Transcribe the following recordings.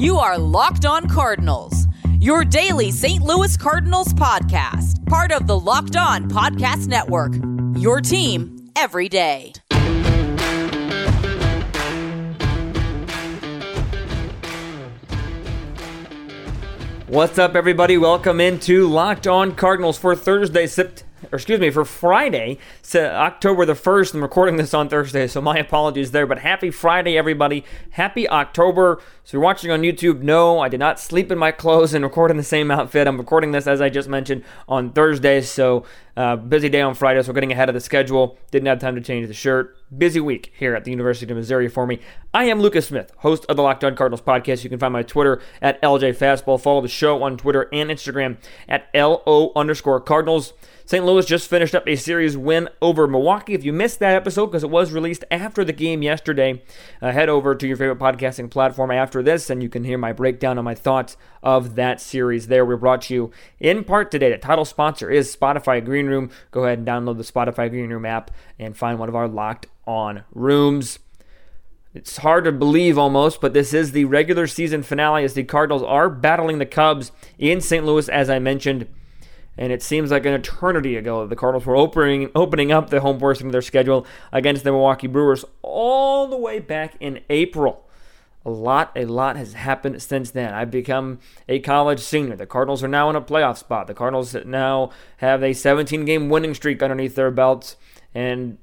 You are Locked On Cardinals, your daily St. Louis Cardinals podcast, part of the Locked On Podcast Network. Your team every day. What's up, everybody? Welcome into Locked On Cardinals for Thursday, September or excuse me, for Friday, October the 1st. I'm recording this on Thursday, so my apologies there. But happy Friday, everybody. Happy October. So you're watching on YouTube, no, I did not sleep in my clothes and record in the same outfit. I'm recording this, as I just mentioned, on Thursday. So uh, busy day on Friday, so we're getting ahead of the schedule. Didn't have time to change the shirt. Busy week here at the University of Missouri for me. I am Lucas Smith, host of the Locked On Cardinals podcast. You can find my Twitter at LJ Fastball. Follow the show on Twitter and Instagram at LO underscore Cardinals. St. Louis just finished up a series win over Milwaukee. If you missed that episode because it was released after the game yesterday, uh, head over to your favorite podcasting platform after this and you can hear my breakdown on my thoughts of that series there. We're brought you in part today. The title sponsor is Spotify Green Room. Go ahead and download the Spotify Green Room app and find one of our locked on rooms. It's hard to believe almost, but this is the regular season finale as the Cardinals are battling the Cubs in St. Louis, as I mentioned and it seems like an eternity ago the Cardinals were opening opening up the home portion of their schedule against the Milwaukee Brewers all the way back in April. A lot, a lot has happened since then. I've become a college senior. The Cardinals are now in a playoff spot. The Cardinals now have a 17 game winning streak underneath their belts, and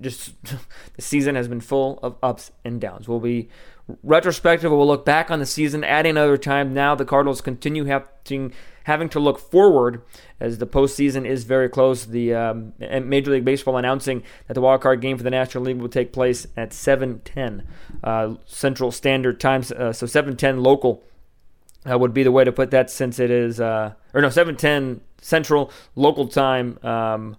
just the season has been full of ups and downs. We'll be retrospective. We'll look back on the season, adding another time. Now the Cardinals continue having having to look forward as the postseason is very close. The um, Major League Baseball announcing that the wild card game for the National League will take place at 7:10 uh, Central Standard Time, uh, so 7:10 local. Uh, would be the way to put that since it is, uh, or no, 7:10 Central local time um,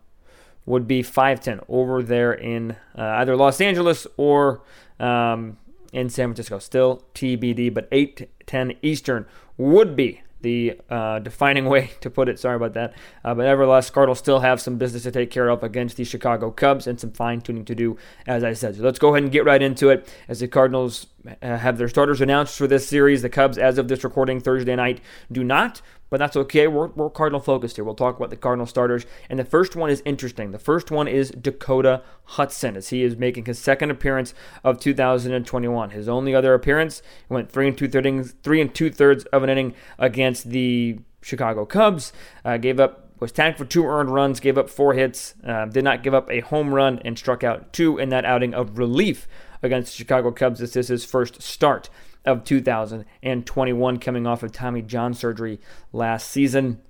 would be 5:10 over there in uh, either Los Angeles or um, in San Francisco. Still TBD, but 8:10 Eastern would be the uh, defining way to put it. Sorry about that. Uh, but nevertheless, Cardinals still have some business to take care of against the Chicago Cubs and some fine tuning to do, as I said. So let's go ahead and get right into it as the Cardinals have their starters announced for this series. The Cubs, as of this recording Thursday night, do not, but that's okay. We're, we're Cardinal focused here. We'll talk about the Cardinal starters. And the first one is interesting. The first one is Dakota Hudson, as he is making his second appearance of 2021. His only other appearance went three and two thirds, three and two thirds of an inning against the Chicago Cubs. Uh, gave up was tagged for two earned runs, gave up four hits, uh, did not give up a home run, and struck out two in that outing of relief against the Chicago Cubs. This is his first start of 2021, coming off of Tommy John surgery last season.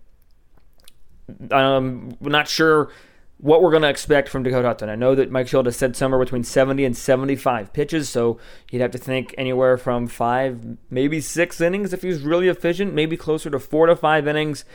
I'm not sure what we're going to expect from Dakota Hudson. I know that Mike has said somewhere between 70 and 75 pitches, so you'd have to think anywhere from five, maybe six innings if he's really efficient, maybe closer to four to five innings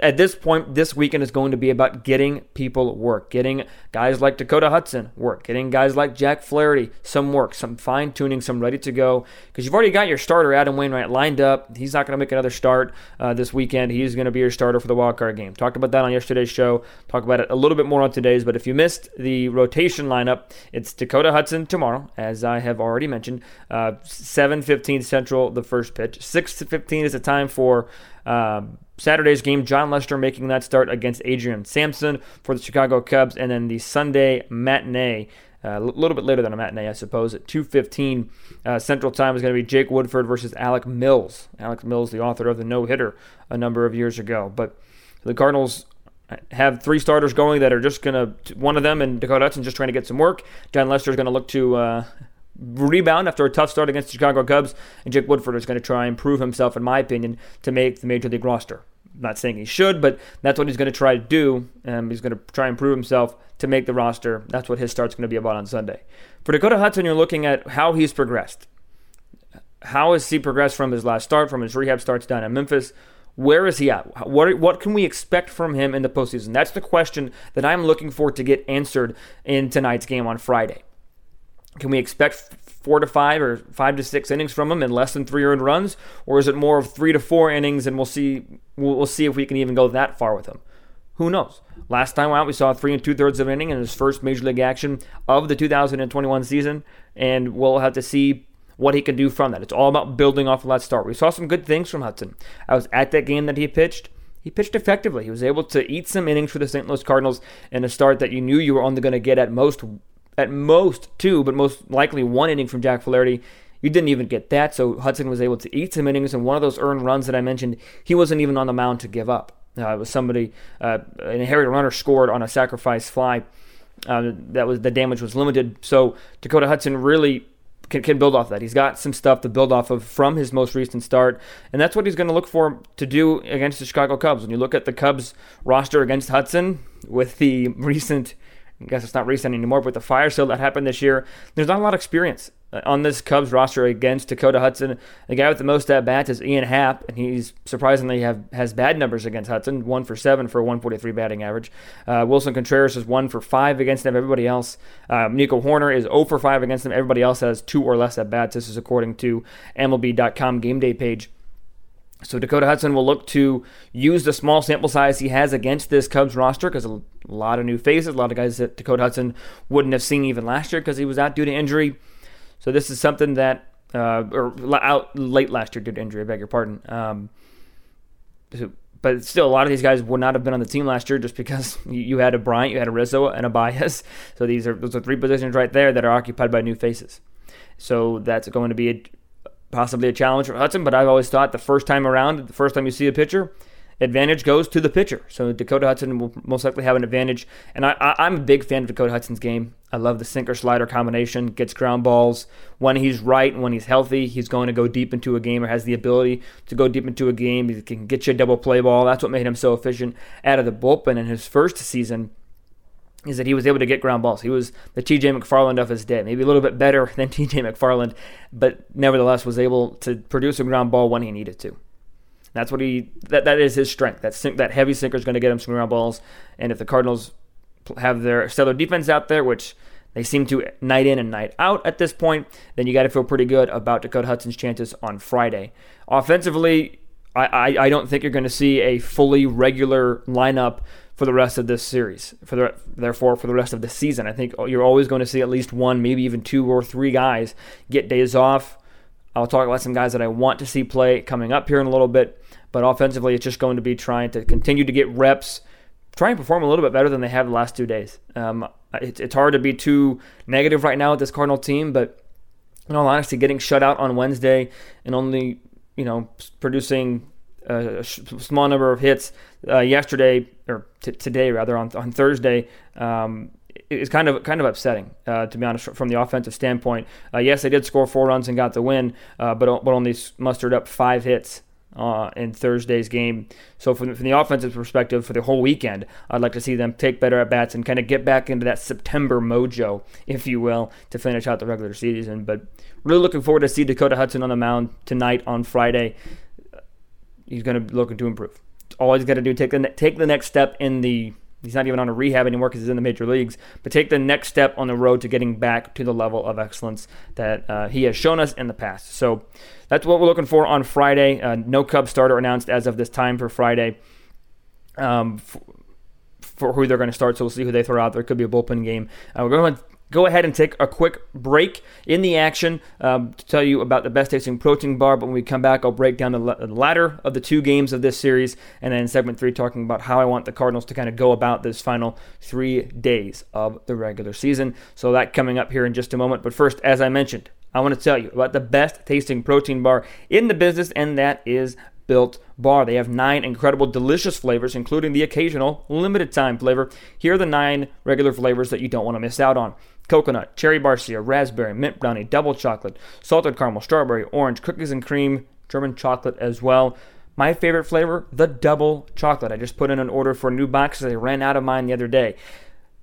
at this point, this weekend is going to be about getting people work, getting guys like Dakota Hudson work, getting guys like Jack Flaherty some work, some fine tuning, some ready to go. Because you've already got your starter, Adam Wainwright, lined up. He's not going to make another start uh, this weekend. He's going to be your starter for the wildcard game. Talked about that on yesterday's show. Talk about it a little bit more on today's. But if you missed the rotation lineup, it's Dakota Hudson tomorrow, as I have already mentioned. Uh, 7:15 Central, the first pitch. 6:15 is the time for. Um, Saturday's game, Jon Lester making that start against Adrian Sampson for the Chicago Cubs, and then the Sunday matinee. Uh, a little bit later than a matinee, I suppose. At 2:15 uh, Central Time is going to be Jake Woodford versus Alec Mills. Alec Mills, the author of the no hitter a number of years ago. But the Cardinals have three starters going that are just going to. One of them and Dakota Hudson just trying to get some work. Jon Lester is going to look to. Uh, rebound after a tough start against the Chicago Cubs, and Jake Woodford is going to try and prove himself, in my opinion, to make the major league roster. I'm not saying he should, but that's what he's going to try to do. Um, he's going to try and prove himself to make the roster. That's what his start's going to be about on Sunday. For Dakota Hudson, you're looking at how he's progressed. How has he progressed from his last start, from his rehab starts down in Memphis? Where is he at? What, what can we expect from him in the postseason? That's the question that I'm looking for to get answered in tonight's game on Friday. Can we expect four to five or five to six innings from him in less than three earned runs, or is it more of three to four innings and we'll see we'll, we'll see if we can even go that far with him? Who knows? Last time out, we saw three and two thirds of an inning in his first major league action of the 2021 season, and we'll have to see what he can do from that. It's all about building off of that start. We saw some good things from Hudson. I was at that game that he pitched. He pitched effectively. He was able to eat some innings for the St. Louis Cardinals in a start that you knew you were only going to get at most at most two, but most likely one inning from Jack Flaherty. You didn't even get that, so Hudson was able to eat some innings, and one of those earned runs that I mentioned, he wasn't even on the mound to give up. Uh, it was somebody, uh, an inherited runner scored on a sacrifice fly. Uh, that was the damage was limited, so Dakota Hudson really can, can build off that. He's got some stuff to build off of from his most recent start, and that's what he's going to look for to do against the Chicago Cubs. When you look at the Cubs roster against Hudson with the recent I guess it's not recent anymore, but the fire sale that happened this year, there's not a lot of experience uh, on this Cubs roster against Dakota Hudson. The guy with the most at bats is Ian Happ, and he's surprisingly have has bad numbers against Hudson, one for seven for a 143 batting average. Uh, Willson Contreras is one for five against them. Everybody else, uh, Nico Hoerner is 0 for five against them. Everybody else has two or less at bats. This is according to MLB.com game day page. So Dakota Hudson will look to use the small sample size he has against this Cubs roster because a lot of new faces, a lot of guys that Dakota Hudson wouldn't have seen even last year because he was out due to injury. So this is something that, uh, or out late last year due to injury. I beg your pardon. Um, so, but still, a lot of these guys would not have been on the team last year just because you had a Bryant, you had a Rizzo, and a Baez. So these are those are three positions right there that are occupied by new faces. So that's going to be a, possibly a challenge for Hudson, but I've always thought the first time around, the first time you see a pitcher, advantage goes to the pitcher. So Dakota Hudson will most likely have an advantage. And I, am a big fan of Dakota Hudson's game. I love the sinker slider combination, gets ground balls. When he's right and when he's healthy, he's going to go deep into a game or has the ability to go deep into a game. He can get you a double play ball. That's what made him so efficient out of the bullpen in his first season is that he was able to get ground balls. He was the TJ McFarland of his day, maybe a little bit better than TJ McFarland, but nevertheless was able to produce a ground ball when he needed to. That's what he that that is his strength. That sink, that heavy sinker is going to get him some ground balls, and if the Cardinals have their stellar defense out there, which they seem to night in and night out at this point, then you got to feel pretty good about Dakota Hudson's chances on Friday. Offensively, I, I, I don't think you're going to see a fully regular lineup for the rest of this series. For the therefore for the rest of the season, I think you're always going to see at least one, maybe even two or three guys get days off. I'll talk about some guys that I want to see play coming up here in a little bit, but offensively, it's just going to be trying to continue to get reps, try and perform a little bit better than they have the last two days. Um, it's, it's hard to be too negative right now with this Cardinal team, but in all honesty, getting shut out on Wednesday and only you know producing a small number of hits uh, yesterday or t- today rather on on Thursday. Um, is kind of kind of upsetting, uh, to be honest, from the offensive standpoint. Uh, yes, they did score four runs and got the win, uh, but but only mustered up five hits uh, in Thursday's game. So from, from, the offensive perspective, for the whole weekend, I'd like to see them take better at bats and kind of get back into that September mojo, if you will, to finish out the regular season. But really looking forward to see Dakota Hudson on the mound tonight on Friday he's going to be looking to improve. All he's got to do take the take the next step in the. He's not even on a rehab anymore because he's in the major leagues. But take the next step on the road to getting back to the level of excellence that uh, he has shown us in the past. So that's what we're looking for on Friday. Uh, no Cubs starter announced as of this time for Friday. Um, for, for who they're going to start, so we'll see who they throw out. There could be a bullpen game. Uh, we're going to go ahead and take a quick break in the action um, to tell you about the best tasting protein bar. But when we come back, I'll break down the, the latter of the two games of this series, and then segment three, talking about how I want the Cardinals to kind of go about this final three days of the regular season. So that coming up here in just a moment. But first, as I mentioned, I want to tell you about the best tasting protein bar in the business, and that is Built Bar. They have nine incredible, delicious flavors, including the occasional limited time flavor. Here are the nine regular flavors that you don't want to miss out on coconut, cherry barcia, raspberry, mint brownie, double chocolate, salted caramel, strawberry, orange, cookies and cream, German chocolate as well. My favorite flavor, the double chocolate. I just put in an order for a new box because I ran out of mine the other day.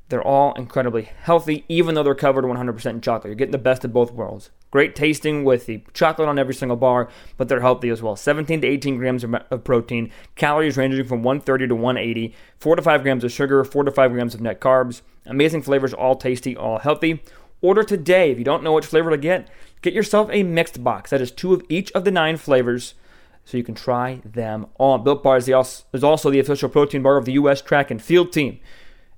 They're all incredibly healthy, even though they're covered 100% in chocolate. You're getting the best of both worlds. Great tasting with the chocolate on every single bar, but they're healthy as well. 17 to 18 grams of protein, calories ranging from 130 to 180, 4 to 5 grams of sugar, 4 to 5 grams of net carbs. Amazing flavors, all tasty, all healthy. Order today. If you don't know which flavor to get, get yourself a mixed box. That is two of each of the nine flavors so you can try them all. Built Bar is, is also the official protein bar of the U.S. track and field team.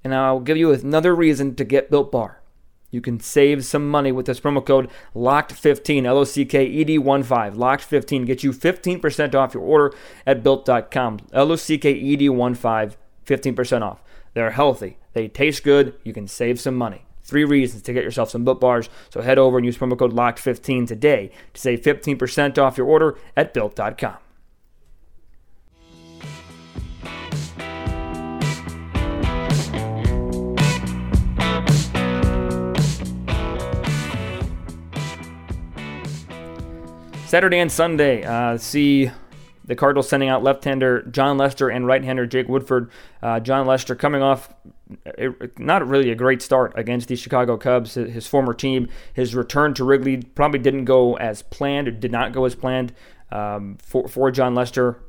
And I'll give you another reason to get Built Bar. You can save some money with this promo code LOCKED15, L O C K E D 1 5. LOCKED15 gets you 15% off your order at built.com. L O C K E D 1 5, 15% off. They're healthy, they taste good, you can save some money. Three reasons to get yourself some built bars. So head over and use promo code LOCKED15 today to save 15% off your order at built.com. Saturday and Sunday, uh, see the Cardinals sending out left-hander Jon Lester and right-hander Jake Woodford. Uh, Jon Lester coming off not really a great start against the Chicago Cubs, his former team. His return to Wrigley probably didn't go as planned, or did not go as planned um, for, for Jon Lester.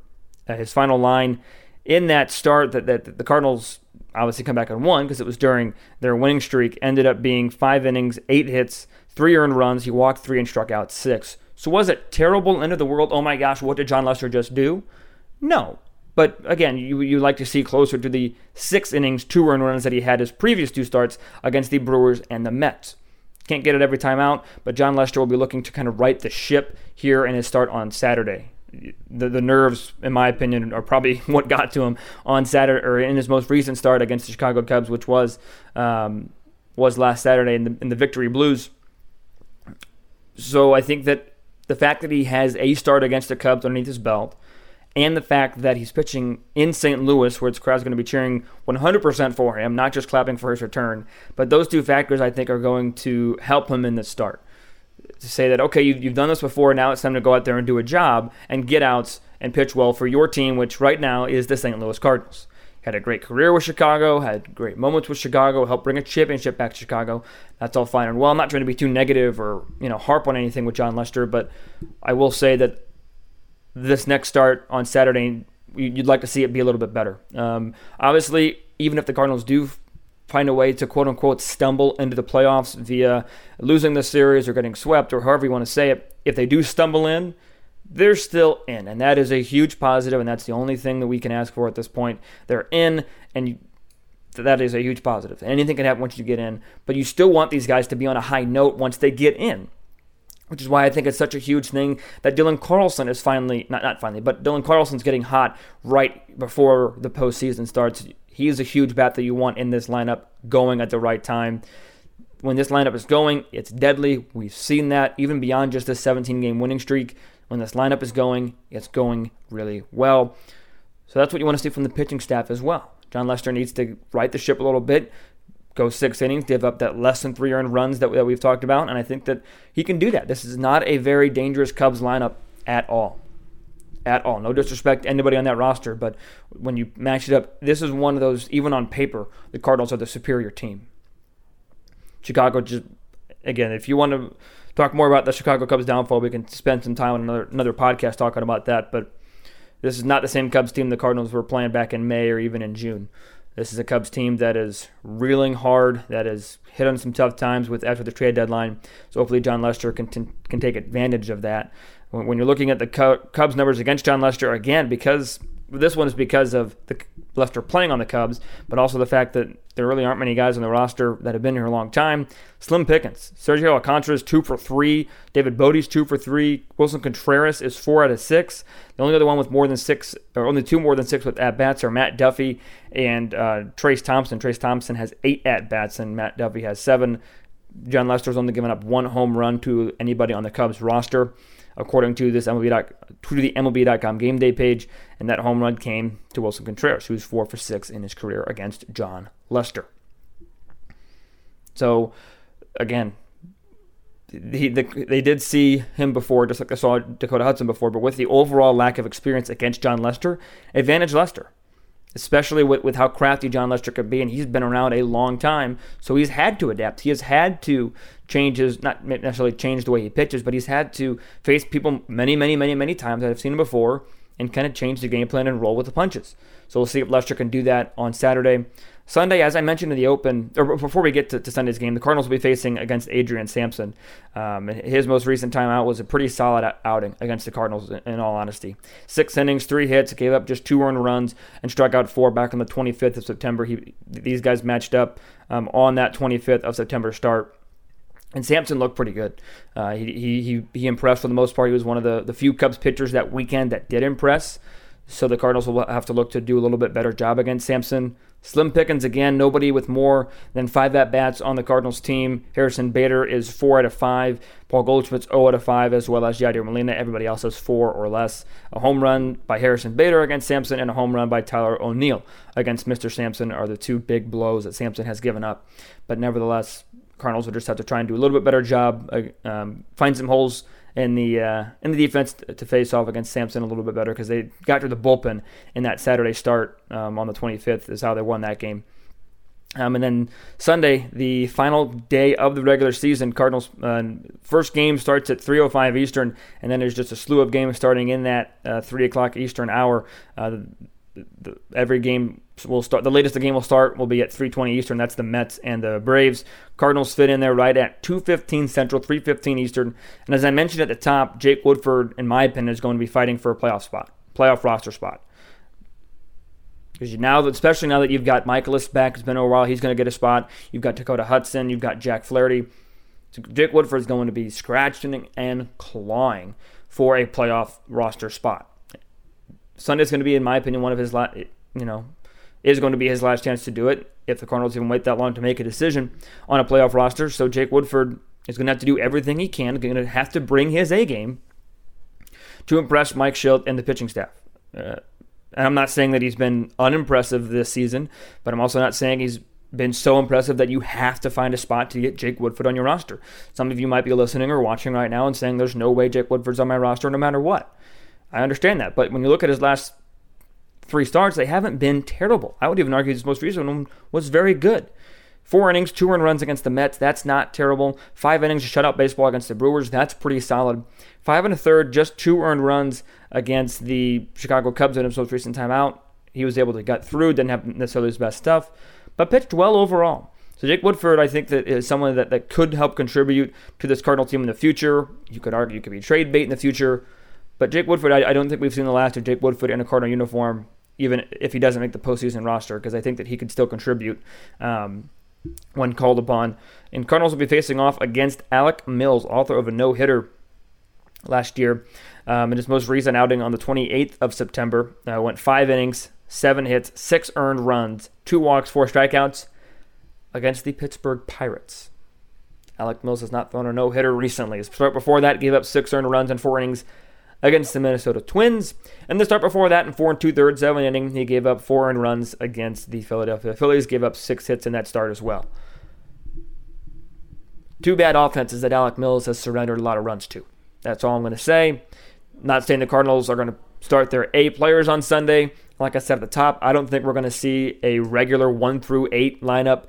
Uh, his final line in that start that, that the Cardinals obviously come back on one because it was during their winning streak ended up being five innings, eight hits, three earned runs. He walked three and struck out six. So was it terrible, end of the world? Oh my gosh, what did Jon Lester just do? No. But again, you you like to see closer to the six innings, two run runs that he had his previous two starts against the Brewers and the Mets. Can't get it every time out, but Jon Lester will be looking to kind of right the ship here in his start on Saturday. The, the nerves, in my opinion, are probably what got to him on Saturday or in his most recent start against the Chicago Cubs, which was um, was last Saturday in the in the Victory Blues. So I think that the fact that he has a start against the Cubs underneath his belt, and the fact that he's pitching in St. Louis, where its crowd's going to be cheering 100% for him, not just clapping for his return. But those two factors, I think, are going to help him in the start. To say that, okay, you've, you've done this before, now it's time to go out there and do a job and get outs and pitch well for your team, which right now is the St. Louis Cardinals had a great career with Chicago, had great moments with Chicago, helped bring a championship back to Chicago. That's all fine and well. I'm not trying to be too negative or you know harp on anything with Jon Lester, but I will say that this next start on Saturday, you'd like to see it be a little bit better. Um, obviously, even if the Cardinals do find a way to quote unquote stumble into the playoffs via losing the series or getting swept or however you want to say it, if they do stumble in, they're still in, and that is a huge positive, and that's the only thing that we can ask for at this point. They're in, and you, that is a huge positive. Anything can happen once you get in, but you still want these guys to be on a high note once they get in. Which is why I think it's such a huge thing that Dylan Carlson is finally, not, not finally, but Dylan Carlson's getting hot right before the postseason starts. He is a huge bat that you want in this lineup going at the right time when this lineup is going, it's deadly. We've seen that even beyond just a 17 game winning streak when this lineup is going, it's going really well. So that's what you want to see from the pitching staff as well. Jon Lester needs to right the ship a little bit, go six innings, give up that less than three earned runs that, that we've talked about, and I think that he can do that. This is not a very dangerous Cubs lineup at all. At all. No disrespect to anybody on that roster, but when you match it up, this is one of those, even on paper, the Cardinals are the superior team. Chicago just, again, if you want to talk more about the Chicago Cubs downfall, we can spend some time on another another podcast talking about that. But this is not the same Cubs team the Cardinals were playing back in May or even in June. This is a Cubs team that is reeling hard, that has hit on some tough times with after the trade deadline. So hopefully Jon Lester can can take advantage of that. When, when you're looking at the Cubs numbers against Jon Lester again, because this one is because of the Lester playing on the Cubs, but also the fact that there really aren't many guys on the roster that have been here a long time. Slim Pickens. Sergio Alcantara is two for three. David Bote's two for three. Willson Contreras is four out of six. The only other one with more than six, or only two more than six with at bats are Matt Duffy and uh, Trayce Thompson. Trayce Thompson has eight at bats, and Matt Duffy has seven. Jon Lester's only given up one home run to anybody on the Cubs roster according to this MLB to the MLB.com game day page, and that home run came to Willson Contreras, who's four for six in his career against Jon Lester. So, again, he, the, they did see him before, just like they saw Dakota Hudson before, but with the overall lack of experience against Jon Lester, advantage Lester especially with, with how crafty Jon Lester could be. And he's been around a long time, so he's had to adapt. He has had to change his, not necessarily change the way he pitches, but he's had to face people many, many, many, many times that have seen him before and kind of change the game plan and roll with the punches. So we'll see if Lester can do that on Saturday. Sunday, as I mentioned in the open, or before we get to, to Sunday's game, the Cardinals will be facing against Adrian Sampson. Um, his most recent time out was a pretty solid outing against the Cardinals, in all honesty. Six innings, three hits, gave up just two earned runs, and struck out four back on the 25th of September. He, these guys matched up um, on that 25th of September start. And Sampson looked pretty good. Uh, he, he, he impressed for the most part. He was one of the, the few Cubs pitchers that weekend that did impress. So the Cardinals will have to look to do a little bit better job against Sampson. Slim Pickens again, nobody with more than five at bats on the Cardinals team. Harrison Bader is four out of five. Paul Goldschmidt's 0 out of five, as well as Yadier Molina. Everybody else has four or less. A home run by Harrison Bader against Sampson and a home run by Tyler O'Neill against Mr. Sampson are the two big blows that Sampson has given up. But nevertheless, Cardinals will just have to try and do a little bit better job, uh, um, find some holes in the uh, in the defense to face off against Sampson a little bit better because they got to the bullpen in that Saturday start um, on the 25th is how they won that game. Um, and then Sunday, the final day of the regular season, Cardinals uh, first game starts at 3:05 Eastern, and then there's just a slew of games starting in that uh, three o'clock Eastern hour. Uh, the, every game will start. The latest the game will start will be at 3:20 Eastern. That's the Mets and the Braves. Cardinals fit in there right at 2:15 Central, 3:15 Eastern. And as I mentioned at the top, Jake Woodford, in my opinion, is going to be fighting for a playoff spot, playoff roster spot. Because now, especially now that you've got Mikolas back, it's been a while. He's going to get a spot. You've got Dakota Hudson. You've got Jack Flaherty. So Jake Woodford is going to be scratching and clawing for a playoff roster spot. Sunday's going to be, in my opinion, one of his last, you know, is going to be his last chance to do it if the Cardinals even wait that long to make a decision on a playoff roster. So Jake Woodford is going to have to do everything he can, going to have to bring his A game to impress Mike Shildt and the pitching staff. Uh, and I'm not saying that he's been unimpressive this season, but I'm also not saying he's been so impressive that you have to find a spot to get Jake Woodford on your roster. Some of you might be listening or watching right now and saying there's no way Jake Woodford's on my roster no matter what. I understand that. But when you look at his last three starts, they haven't been terrible. I would even argue his most recent one was very good. Four innings, two earned runs against the Mets. That's not terrible. Five innings of shutout baseball against the Brewers. That's pretty solid. Five and a third, just two earned runs against the Chicago Cubs in his most recent time out. He was able to get through, didn't have necessarily his best stuff, but pitched well overall. So Jake Woodford, I think that is someone that, that could help contribute to this Cardinal team in the future. You could argue could be trade bait in the future. But Jake Woodford, I, I, don't think we've seen the last of Jake Woodford in a Cardinal uniform, even if he doesn't make the postseason roster, because I think that he could still contribute um, when called upon. And Cardinals will be facing off against Alec Mills, author of a no hitter last year. Um, in his most recent outing on the 28th of September, uh, went five innings, seven hits, six earned runs, two walks, four strikeouts against the Pittsburgh Pirates. Alec Mills has not thrown a no hitter recently. His start before that gave up six earned runs in four innings against the Minnesota Twins. And the start before that, in four and two thirds, seven inning, he gave up four earned runs against the Philadelphia Phillies. Gave up six hits in that start as well. Two bad offenses that Alec Mills has surrendered a lot of runs to. That's all I'm going to say. Not saying the Cardinals are going to start their A players on Sunday. Like I said at the top, I don't think we're going to see a regular one through eight lineup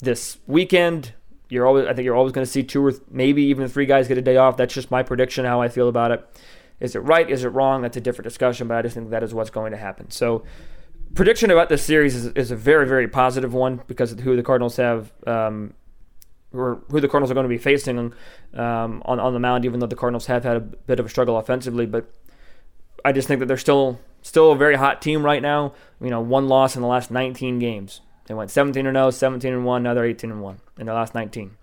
this weekend. You're always, I think you're always going to see two or th- maybe even three guys get a day off. That's just my prediction, how I feel about it. Is it right? Is it wrong? That's a different discussion, but I just think that is what's going to happen. So, prediction about this series is, is a very, very positive one because of who the Cardinals have, um, or who the Cardinals are going to be facing um, on, on the mound, even though the Cardinals have had a bit of a struggle offensively. But I just think that they're still still a very hot team right now. You know, one loss in the last 19 games. They went 17 and 0, 17 and 1, now they're 18 and 1 in the last 19.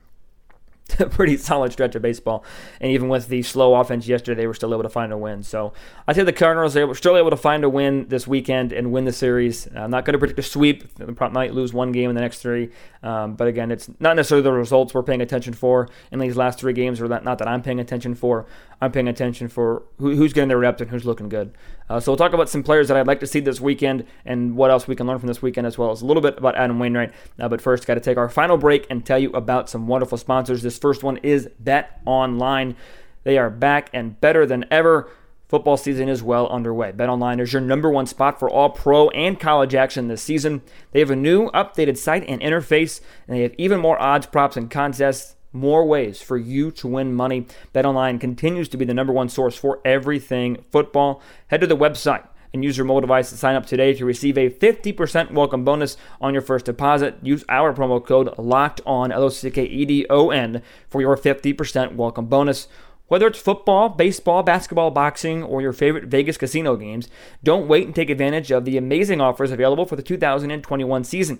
a pretty solid stretch of baseball. And even with the slow offense yesterday, they were still able to find a win. So I think the Cardinals are still able to find a win this weekend and win the series. I'm not going to predict a sweep. They might lose one game in the next three. Um, but again, it's not necessarily the results we're paying attention for in these last three games, or that, not that I'm paying attention for. I'm paying attention for who, who's getting their reps and who's looking good. Uh, so we'll talk about some players that I'd like to see this weekend and what else we can learn from this weekend, as well as a little bit about Adam Wainwright. Uh, but first, got to take our final break and tell you about some wonderful sponsors. This first one is Bet Online. They are back and better than ever. Football season is well underway. BetOnline is your number one spot for all pro and college action this season. They have a new updated site and interface, and they have even more odds, props, and contests. More ways for you to win money. BetOnline continues to be the number one source for everything football. Head to the website and use your mobile device to sign up today to receive a 50% welcome bonus on your first deposit. Use our promo code LOCKED ON, L O C K E D O N, for your 50% welcome bonus. Whether it's football, baseball, basketball, boxing, or your favorite Vegas casino games, don't wait and take advantage of the amazing offers available for the 2021 season.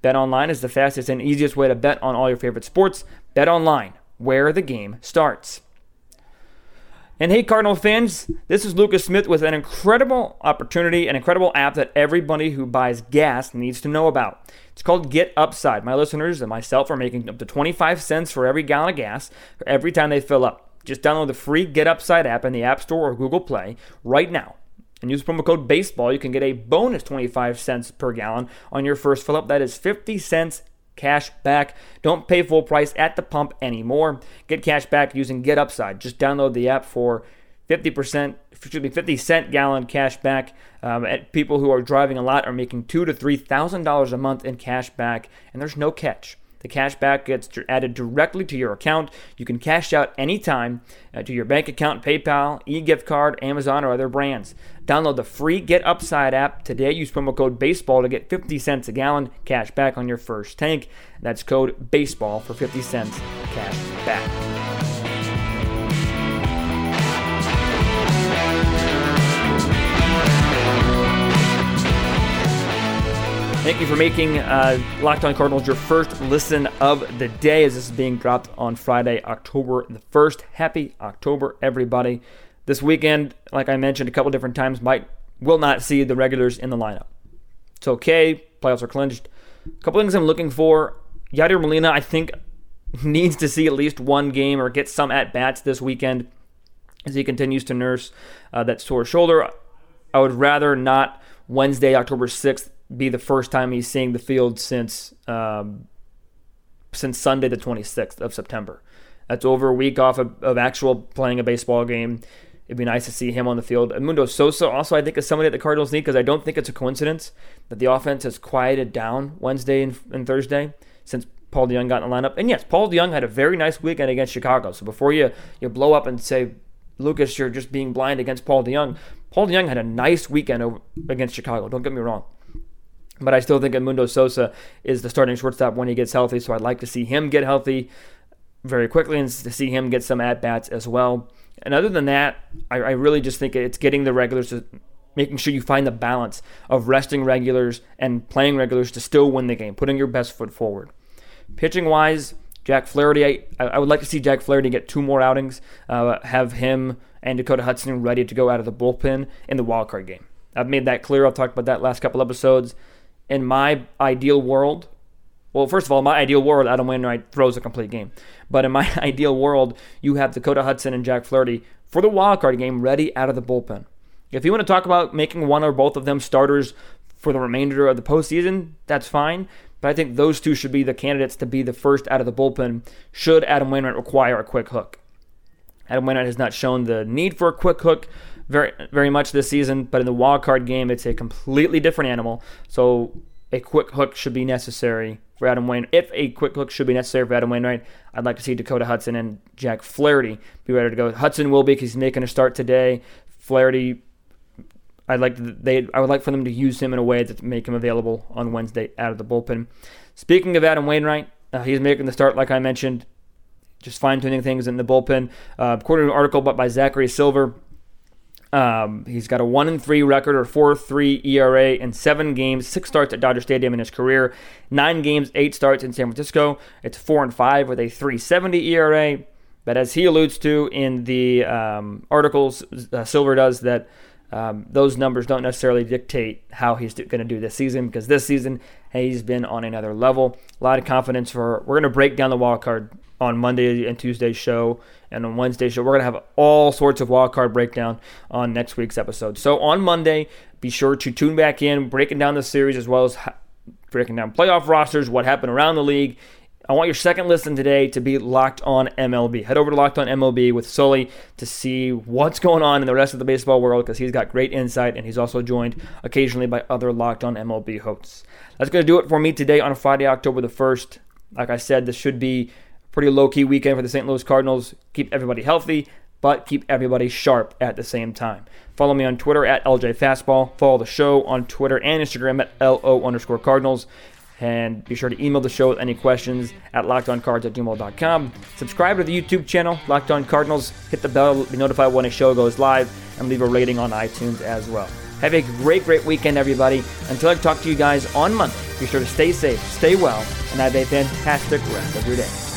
Bet online is the fastest and easiest way to bet on all your favorite sports. Bet online where the game starts. And hey, Cardinal fans, this is Lucas Smith with an incredible opportunity, an incredible app that everybody who buys gas needs to know about. It's called Get Upside. My listeners and myself are making up to 25 cents for every gallon of gas every time they fill up. Just download the free Get Upside app in the App Store or Google Play right now and use promo code BASEBALL. You can get a bonus 25 cents per gallon on your first fill up. That is 50 cents cash back. Don't pay full price at the pump anymore. Get cash back using Get Upside. Just download the app for 50%, excuse me, 50 cent gallon cash back. Um, at people who are driving a lot are making two to three thousand dollars a month in cash back, and there's no catch. The cash back gets added directly to your account. You can cash out anytime uh, to your bank account, PayPal, e-gift card, Amazon, or other brands. Download the free Get Upside app today. Use promo code BASEBALL to get 50 cents a gallon cash back on your first tank. That's code BASEBALL for 50 cents cash back. Thank you for making uh, Locked On Cardinals your first listen of the day as this is being dropped on Friday, October the 1st. Happy October, everybody. This weekend, like I mentioned a couple different times, might will not see the regulars in the lineup. It's okay. Playoffs are clinched. A couple things I'm looking for. Yadier Molina, I think, needs to see at least one game or get some at bats this weekend as he continues to nurse uh, that sore shoulder. I would rather not Wednesday, October 6th, be the first time he's seeing the field since um, since Sunday the 26th of September. That's over a week off of, of, actual playing a baseball game. It'd be nice to see him on the field. Mundo Sosa also, I think, is somebody that the Cardinals need because I don't think it's a coincidence that the offense has quieted down Wednesday and, and Thursday since Paul DeJong got in the lineup. And yes, Paul DeJong had a very nice weekend against Chicago. So before you you blow up and say, Lucas, you're just being blind against Paul DeJong, Paul DeJong had a nice weekend over, against Chicago. Don't get me wrong. But I still think Edmundo Sosa is the starting shortstop when he gets healthy. So I'd like to see him get healthy very quickly and to see him get some at bats as well. And other than that, I, I, really just think it's getting the regulars to making sure you find the balance of resting regulars and playing regulars to still win the game, putting your best foot forward. Pitching wise, Jack Flaherty, I, I would like to see Jack Flaherty get two more outings, uh, have him and Dakota Hudson ready to go out of the bullpen in the wild card game. I've made that clear. I've talked about that last couple episodes in my ideal world, well, first of all, my ideal world, Adam Wainwright throws a complete game. But in my ideal world, you have Dakota Hudson and Jack Flaherty for the wild card game ready out of the bullpen. If you want to talk about making one or both of them starters for the remainder of the postseason, that's fine. But I think those two should be the candidates to be the first out of the bullpen should Adam Wainwright require a quick hook. Adam Wainwright has not shown the need for a quick hook very very much this season, but in the wild card game, it's a completely different animal. So a quick hook should be necessary for Adam Wayne. If a quick hook should be necessary for Adam Wainwright, I'd like to see Dakota Hudson and Jack Flaherty be ready to go. Hudson will be because he's making a start today. Flaherty, I'd like to, they I would like for them to use him in a way that make him available on Wednesday out of the bullpen. Speaking of Adam Wainwright, uh, he's making the start like I mentioned, just fine tuning things in the bullpen. Uh, according to an article by Zachary Silver, um, he's got a one and three record or four three ERA in seven games, six starts at Dodger Stadium in his career, nine games, eight starts in San Francisco. It's four and five with a 370 ERA. But as he alludes to in the um, articles, uh, Silver does that um, those numbers don't necessarily dictate how he's going to do this season because this season he's been on another level. A lot of confidence for. We're going to break down the wild card on Monday and Tuesday's show, and on Wednesday's show, we're going to have all sorts of wild card breakdown on next week's episode. So on Monday, be sure to tune back in, breaking down the series as well as breaking down playoff rosters, what happened around the league. I want your second listen today to be Locked On MLB. Head over to Locked On MLB with Sully to see what's going on in the rest of the baseball world because he's got great insight and he's also joined occasionally by other Locked On MLB hosts. That's going to do it for me today on Friday, October the 1st. Like I said, this should be pretty low key weekend for the St. Louis Cardinals. Keep everybody healthy, but keep everybody sharp at the same time. Follow me on Twitter at LJ Fastball. Follow the show on Twitter and Instagram at LO underscore Cardinals. And be sure to email the show with any questions at lockedoncards at. Subscribe to the YouTube channel, Locked On Cardinals. Hit the bell to be notified when a show goes live, and leave a rating on iTunes as well. Have a great, great weekend, everybody. Until I talk to you guys on Monday, be sure to stay safe, stay well, and have a fantastic rest of your day.